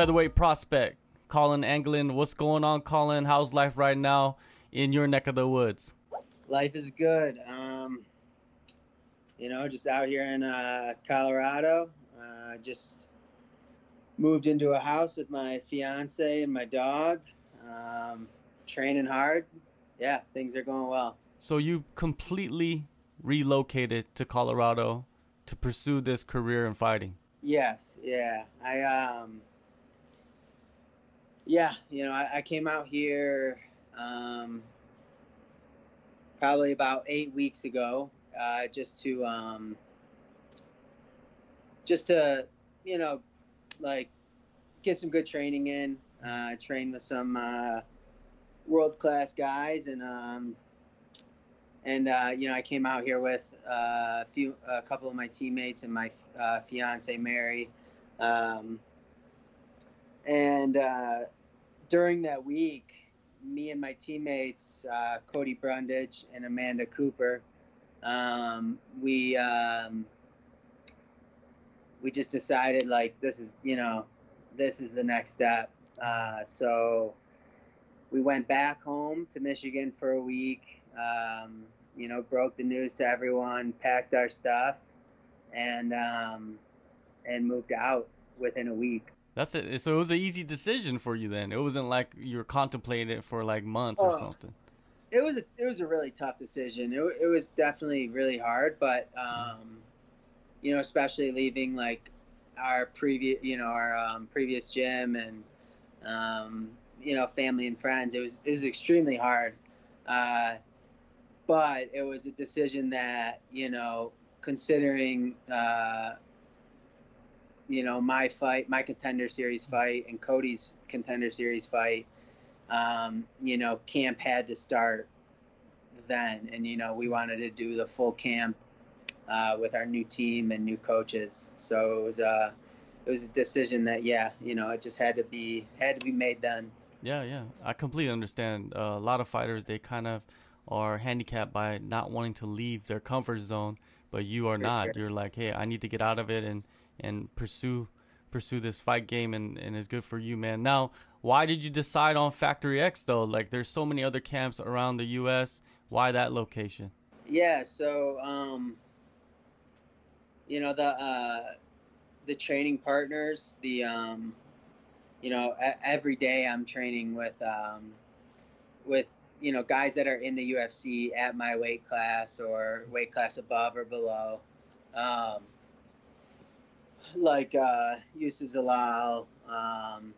featherweight prospect, Colin Anglin. What's going on, Colin? How's life right now in your neck of the woods? Life is good. Um, you know, just out here in uh, Colorado. Uh, just moved into a house with my fiance and my dog. Um, training hard. Yeah, things are going well. So you completely relocated to Colorado to pursue this career in fighting. Yes, yeah. I um yeah, you know, I, I came out here um probably about eight weeks ago, uh, just to um just to, you know, like get some good training in, uh train with some uh world class guys and um and uh, you know I came out here with uh, a few a couple of my teammates and my uh, fiance Mary, um, and uh, during that week, me and my teammates uh, Cody Brundage and Amanda Cooper, um, we um, we just decided like this is you know this is the next step. Uh, so we went back home to Michigan for a week. Um, you know, broke the news to everyone, packed our stuff, and um, and moved out within a week. That's it. So it was an easy decision for you then. It wasn't like you were contemplating it for like months or Oh. something. It was a, it was a really tough decision. It, it was definitely really hard, but um, you know, especially leaving like our previous, you know, our um, previous gym and um, you know, family and friends. It was it was extremely hard. Uh, but it was a decision that you know considering uh, you know my fight my contender series fight and cody's contender series fight um, you know camp had to start then and you know we wanted to do the full camp uh, with our new team and new coaches so it was a it was a decision that yeah you know it just had to be had to be made then Yeah, yeah. I completely understand. Uh, a lot of fighters they kind of are handicapped by not wanting to leave their comfort zone, but you are For not. sure. You're like, hey, I need to get out of it and and pursue pursue this fight game, and and it's good for you, man. Now, why did you decide on Factory X though? Like, there's so many other camps around the U.S. Why that location? Yeah, so um, you know the uh, the training partners, the um, you know every day I'm training with um, with you know guys that are in the UFC at my weight class or weight class above or below, um, like uh, Youssef Zalal, um,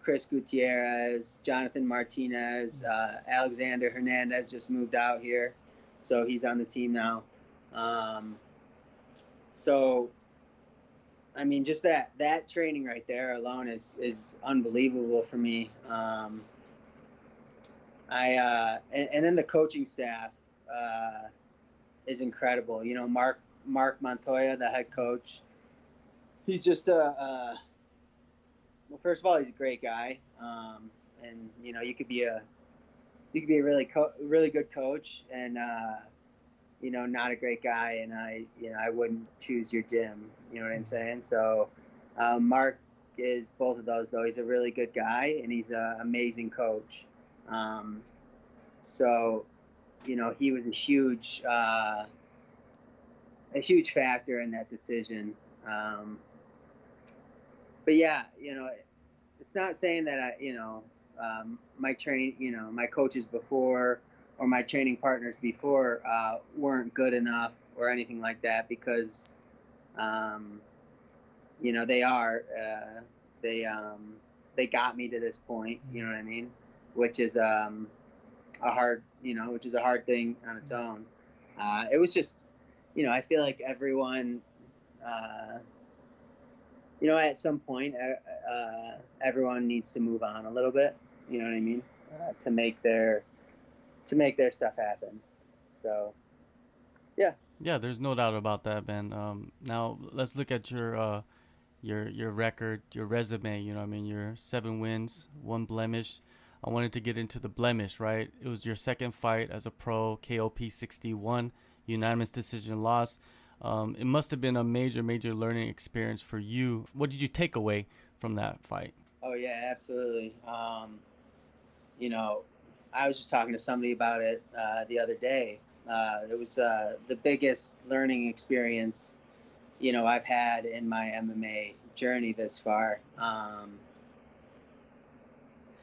Chris Gutierrez, Jonathan Martinez, uh, Alexander Hernandez just moved out here so he's on the team now. Um, so, I mean, just that that training right there alone is is unbelievable for me. Um, I uh, and, and then the coaching staff uh, is incredible. You know, Mark Mark Montoya, the head coach. He's just a, a well. First of all, he's a great guy, um, and you know, you could be a you could be a really co- really good coach and uh, you know not a great guy. And I you know I wouldn't choose your gym. You know what I'm saying? So um, Mark is both of those though. He's a really good guy and he's an amazing coach. Um, so you know he was a huge uh, a huge factor in that decision. Um, but yeah you know it's not saying that I you know um, my train, you know, my coaches before or my training partners before uh, weren't good enough or anything like that because, um, you know, they are. Uh, they um, they got me to this point. You know what I mean? Which is um, a hard, you know, which is a hard thing on its own. Uh, it was just, you know, I feel like everyone. Uh, you know, at some point, uh, uh, everyone needs to move on a little bit. You know what I mean? Uh, to make their to make their stuff happen. So, Yeah, Yeah, there's no doubt about that, man. Um, now let's look at your uh, your your record, your resume. You know, I mean, your seven wins, one blemish. I wanted to get into the blemish, right? It was your second fight as a pro, KOP 61, unanimous decision loss. Um, it must have been a major, major learning experience for you. What did you take away from that fight? Oh yeah, absolutely. Um, you know, I was just talking to somebody about it uh, the other day. Uh, it was uh, the biggest learning experience, you know, I've had in my MMA journey this far. Um,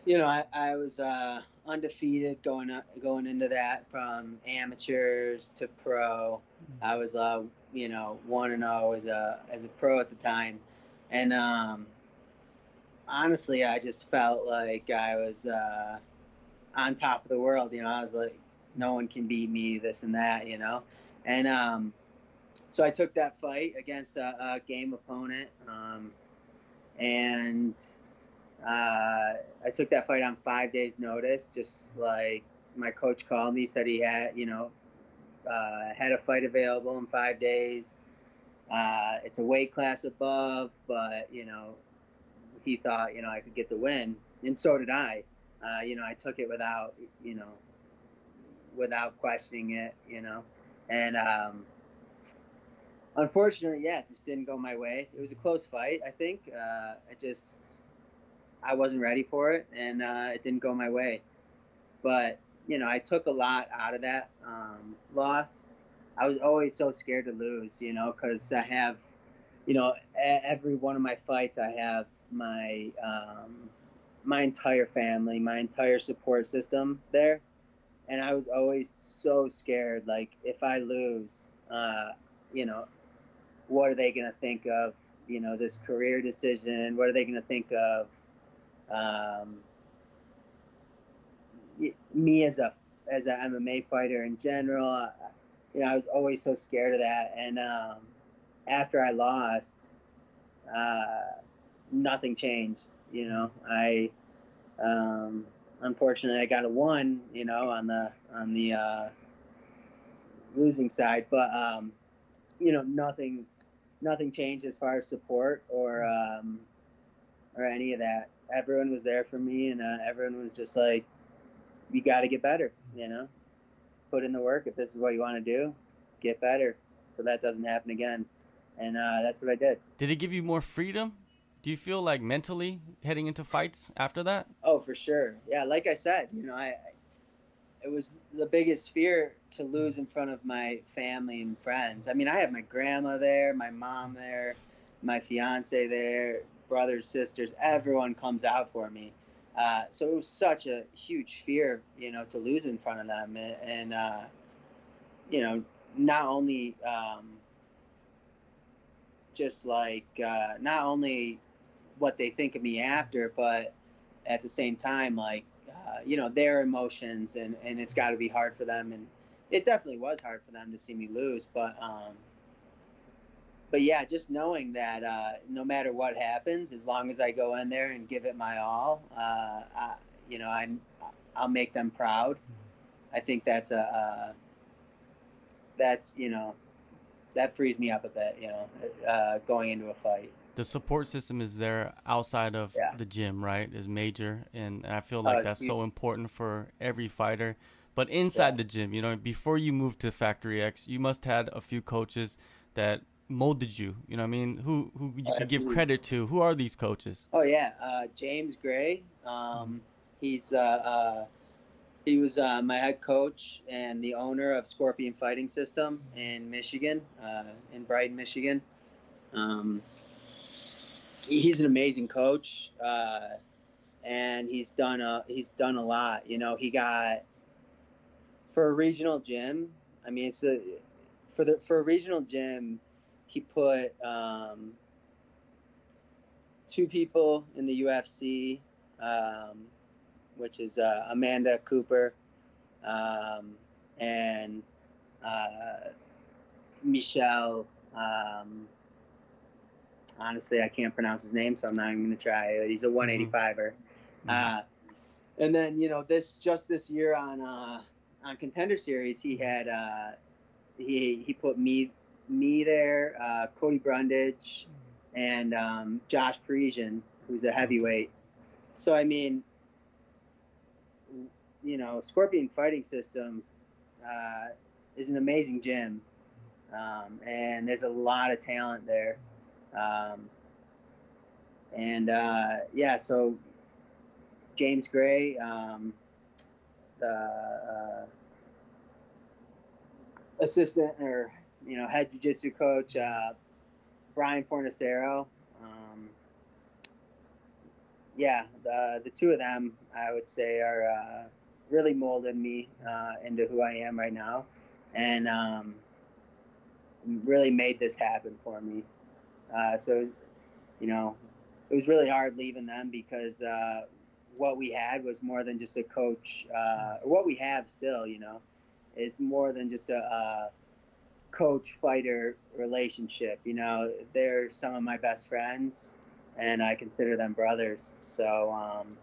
you know, I, I was uh, undefeated going up, going into that from amateurs to pro. I was, uh, you know, one and zero as a as a pro at the time, and um, honestly, I just felt like I was uh, on top of the world. You know, I was like, no one can beat me, this and that. You know, and um, so I took that fight against a, a game opponent, um, and uh, I took that fight on five days' notice. Just like my coach called me, said he had, you know, uh, had a fight available in five days. Uh, it's a weight class above, but you know, he thought you know I could get the win, and so did I. Uh, you know, I took it without you know, without questioning it. You know, and um, unfortunately, yeah, it just didn't go my way. It was a close fight. I think uh, it just I wasn't ready for it, and uh, it didn't go my way. But you know, I took a lot out of that um, loss. I was always so scared to lose, you know, because I have, you know, every one of my fights, I have my um, my entire family, my entire support system there, and I was always so scared. Like, if I lose, uh, you know, what are they gonna think of? You know, this career decision. What are they gonna think of? Um, me as a as an MMA fighter in general, you know, I was always so scared of that. And um, after I lost, uh, nothing changed. You know, I um, unfortunately I got a one. You know, on the on the uh, losing side, but um, you know, nothing nothing changed as far as support or um, or any of that everyone was there for me, and uh, everyone was just like, "You got to get better," you know. Put in the work. If this is what you want to do, get better, so that doesn't happen again. And uh, that's what I did. Did it give you more freedom? Do you feel like mentally heading into fights after that? Oh, for sure. Yeah, like I said, you know, I, I it was the biggest fear to lose in front of my family and friends. I mean, I have my grandma there, my mom there, my fiance there, brothers, sisters, everyone comes out for me. Uh, so it was such a huge fear, you know, to lose in front of them, and, uh, you know, not only um, just like uh, not only what they think of me after, but at the same time, like uh, you know, their emotions, and and it's got to be hard for them, and it definitely was hard for them to see me lose, but um, but yeah, just knowing that uh, no matter what happens, as long as I go in there and give it my all, uh, I, you know, I'm I'll make them proud. I think that's a uh, that's you know that frees me up a bit. You know, uh, going into a fight. The support system is there outside of yeah. the gym, right? Is major, and I feel like uh, that's so important for every fighter. But inside yeah. the gym, you know, before you move to Factory X, you must had a few coaches that molded you? You know, what I mean, who who you oh, could give credit to? Who are these coaches? Oh yeah, uh, James Gray. Um, he's uh, uh, he was uh, my head coach and the owner of Scorpion Fighting System in Michigan, uh, in Brighton, Michigan. Um, he's an amazing coach, uh, and he's done a he's done a lot. You know, he got for a regional gym. I mean, it's the for the for a regional gym he put um, two people in the UFC, um, which is uh, Amanda Cooper um, and uh, Michelle. Um, honestly, I can't pronounce his name, so I'm not even going to try. He's a 185er. Mm-hmm. Uh, and then you know this just this year on uh, on Contender Series, he had uh, he he put me me there, uh, Cody Brundage, and um, Josh Parisian, who's a heavyweight. So I mean, you know, Scorpion Fighting System uh, is an amazing gym, um, and there's a lot of talent there. Um, and uh, yeah, so James Gray, um, the uh, assistant or you know head jiu-jitsu coach, uh, Brian Fornacero. Um, yeah, the the two of them, I would say, are uh, really molded me uh, into who I am right now, and um, really made this happen for me. Uh, so, you know, it was really hard leaving them because uh, what we had was more than just a coach. Uh, what we have still, you know, is more than just a coach fighter relationship. You know, they're some of my best friends, and I consider them brothers. So, um,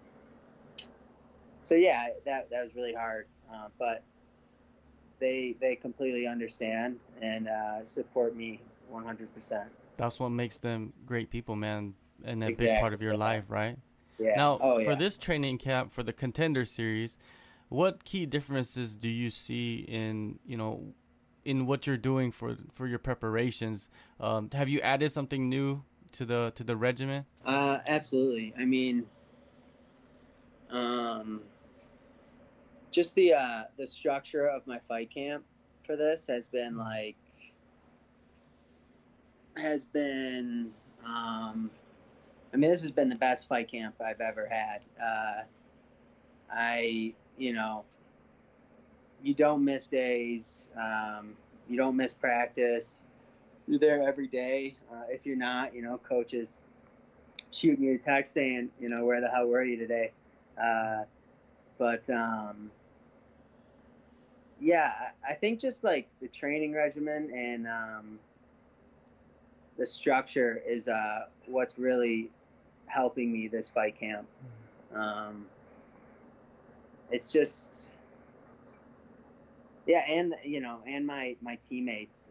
so yeah, that that was really hard, uh, but they they completely understand and uh, support me 100%. That's what makes them great people, man, and a exactly. big part of your yeah. life, right? Yeah. Now, oh, yeah. for this training camp for the contender series, what key differences do you see in you know in what you're doing for for your preparations? Um, have you added something new to the to the regimen? Uh, absolutely. I mean, um, just the uh, the structure of my fight camp for this has been like has been um, I mean this has been the best fight camp I've ever had. Uh, I you know you don't miss days, um, you don't miss practice. You're there every day. Uh, if you're not, you know, coaches shoot me a text saying, you know, where the hell were you today? Uh, but um, yeah, I think just like the training regimen and um, the structure is uh, what's really helping me this fight camp. Mm-hmm. Um, it's just, yeah, and you know, and my my teammates.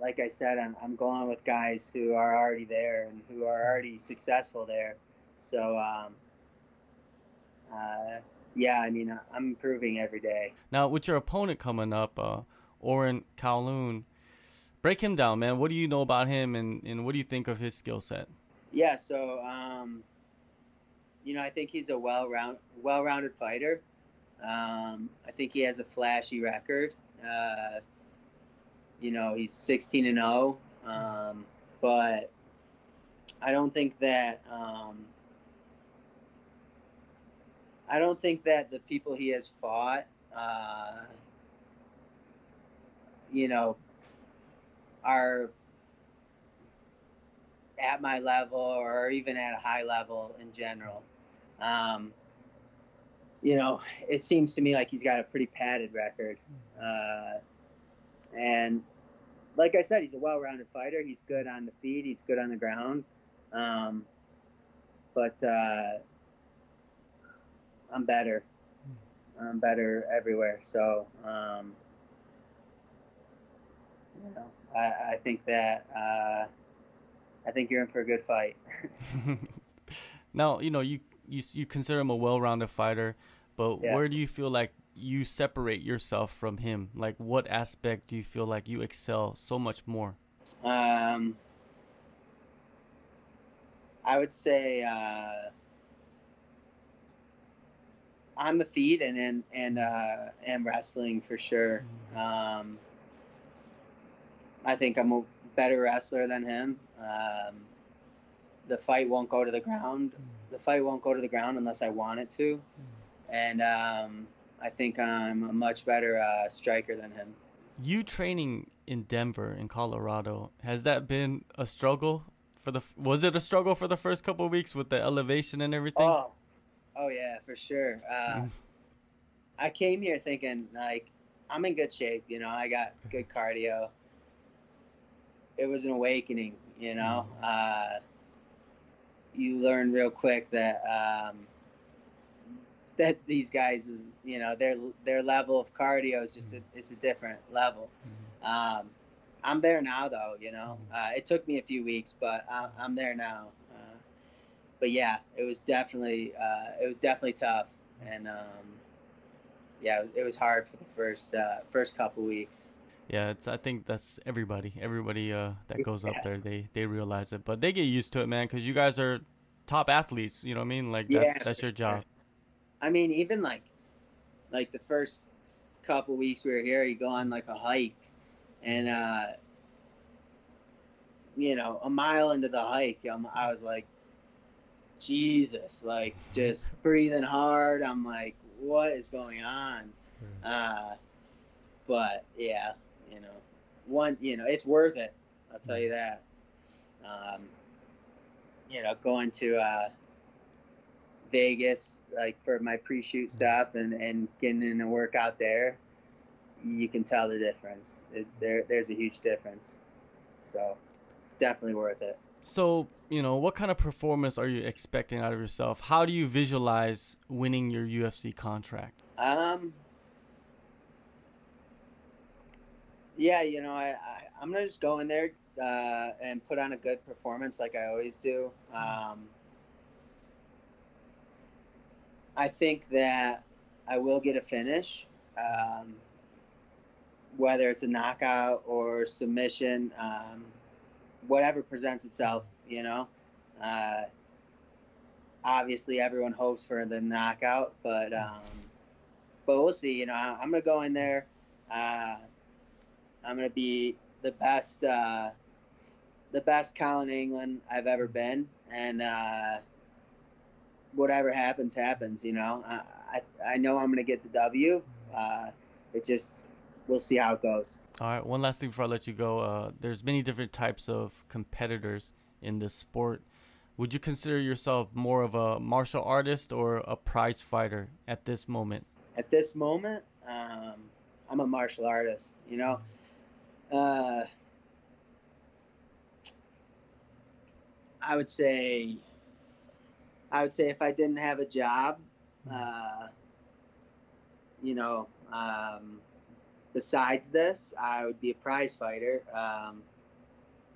Like I said, I'm I'm going with guys who are already there and who are already successful there. So um, uh, yeah, I mean, I'm improving every day. Now, with your opponent coming up, uh, Oren Kowloon, break him down, man. What do you know about him, and, and what do you think of his skill set? Yeah, so um, you know, I think he's a well round well rounded fighter. Um, I think he has a flashy record. Uh, you know, he's 16 and 0, um, but I don't think that um, I don't think that the people he has fought, uh, you know, are at my level or even at a high level in general. Um, you know, it seems to me like he's got a pretty padded record. Uh, and like I said, he's a well rounded fighter. He's good on the feet, he's good on the ground. Um, but, uh, I'm better. I'm better everywhere. So, um, you know, I, I think that uh, I think you're in for a good fight. now, you know, you you you consider him a well-rounded fighter, but yeah. where do you feel like you separate yourself from him? Like, what aspect do you feel like you excel so much more? Um, I would say. Uh, on the feet and and and uh, and wrestling for sure. Mm-hmm. Um, I think I'm a better wrestler than him. Um, the fight won't go to the ground. The fight won't go to the ground unless I want it to, and um, I think I'm a much better uh, striker than him. You training in Denver, in Colorado, has that been a struggle for the? Was it a struggle for the first couple of weeks with the elevation and everything? Oh, Oh yeah, for sure. Uh, mm. I came here thinking like I'm in good shape. You know, I got good cardio. It was an awakening. You know, mm. uh, you learn real quick that um, that these guys is you know their their level of cardio is just a, it's a different level. Mm. Um, I'm there now though. You know, uh, it took me a few weeks, but I, I'm there now but yeah, it was definitely uh, it was definitely tough, and um, yeah, it was hard for the first uh, first couple weeks. Yeah, it's. I think that's everybody. Everybody uh, that goes up there, they they realize it, but they get used to it, man. Because you guys are top athletes. You know what I mean? Like that's Yeah, that's your sure. job. I mean, even like, like the first couple weeks we were here, you go on like a hike, and uh, you know, a mile into the hike, I'm, I was like, Jesus, like just breathing hard. I'm like, what is going on? Uh, but yeah, you know, one, you know, it's worth it. I'll tell you that. Um, you know, going to uh, Vegas like for my pre-shoot stuff and and getting in a workout there, you can tell the difference. It, there, there's a huge difference. So it's definitely worth it. So, you know, what kind of performance are you expecting out of yourself? How do you visualize winning your UFC contract? Um. Yeah, you know, I, I I'm gonna just go in there uh, and put on a good performance like I always do. Um, I think that I will get a finish, um, whether it's a knockout or submission, um, whatever presents itself. You know, uh, obviously everyone hopes for the knockout, but um, but we'll see. You know, I, I'm gonna go in there. Uh, I'm gonna be the best, uh, the best Colin Anglin I've ever been, and uh, whatever happens, happens. You know, I I, I know I'm gonna get the W. Uh, it just we'll see how it goes. All right, one last thing before I let you go. Uh, there's many different types of competitors in this sport. Would you consider yourself more of a martial artist or a prize fighter at this moment? At this moment, um, I'm a martial artist. You know, uh, I would say, I would say if I didn't have a job, uh, you know, um, besides this, I would be a prize fighter, um,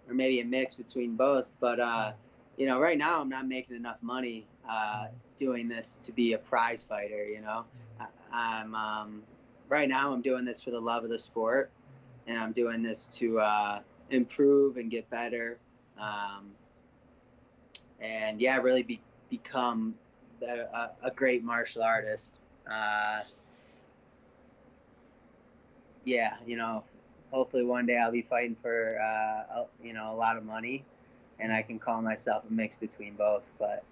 or maybe a mix between both. But uh, you know, right now I'm not making enough money uh, doing this to be a prize fighter. You know, I, I'm um, right now I'm doing this for the love of the sport, and I'm doing this to uh, improve and get better, um, and yeah, really be, become a, a, a great martial artist. Uh, yeah, you know, hopefully one day I'll be fighting for uh, you know a lot of money, and I can call myself a mix between both. But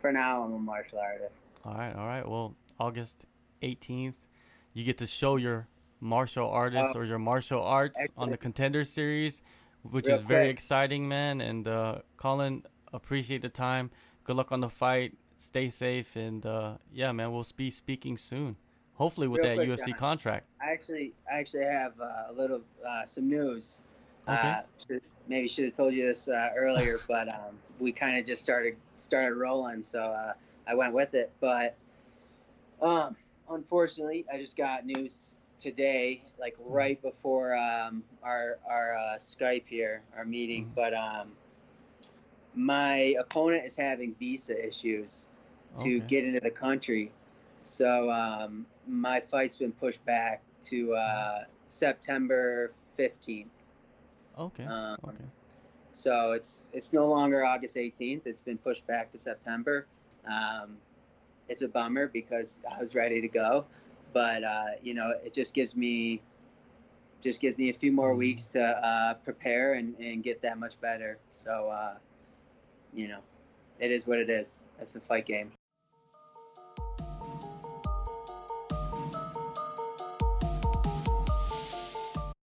for now, I'm a martial artist. All right, all right. Well, August 18th, you get to show your martial artist Oh. or your martial arts on the Excellent. Contender Series, which Real is very quick. exciting, man. And uh, Colin, appreciate the time. Good luck on the fight. Stay safe, and uh, yeah, man, we'll be speaking soon. Hopefully with Real that quick, UFC John. contract. I actually, I actually have uh, a little uh, some news. Okay. Uh, should, maybe should have told you this uh, earlier, but um, we kind of just started started rolling, so uh, I went with it. But um, unfortunately, I just got news today, like right before um, our our uh, Skype here, our meeting. Mhm. But um, my opponent is having visa issues to Okay. get into the country, so um, my fight's been pushed back to uh, September fifteenth. Okay. Um, okay. So it's it's no longer August 18th. It's been pushed back to September. Um, it's a bummer because I was ready to go, but uh, you know it just gives me just gives me a few more weeks to uh, prepare and, and get that much better. So uh, you know, it is what it is. That's the fight game.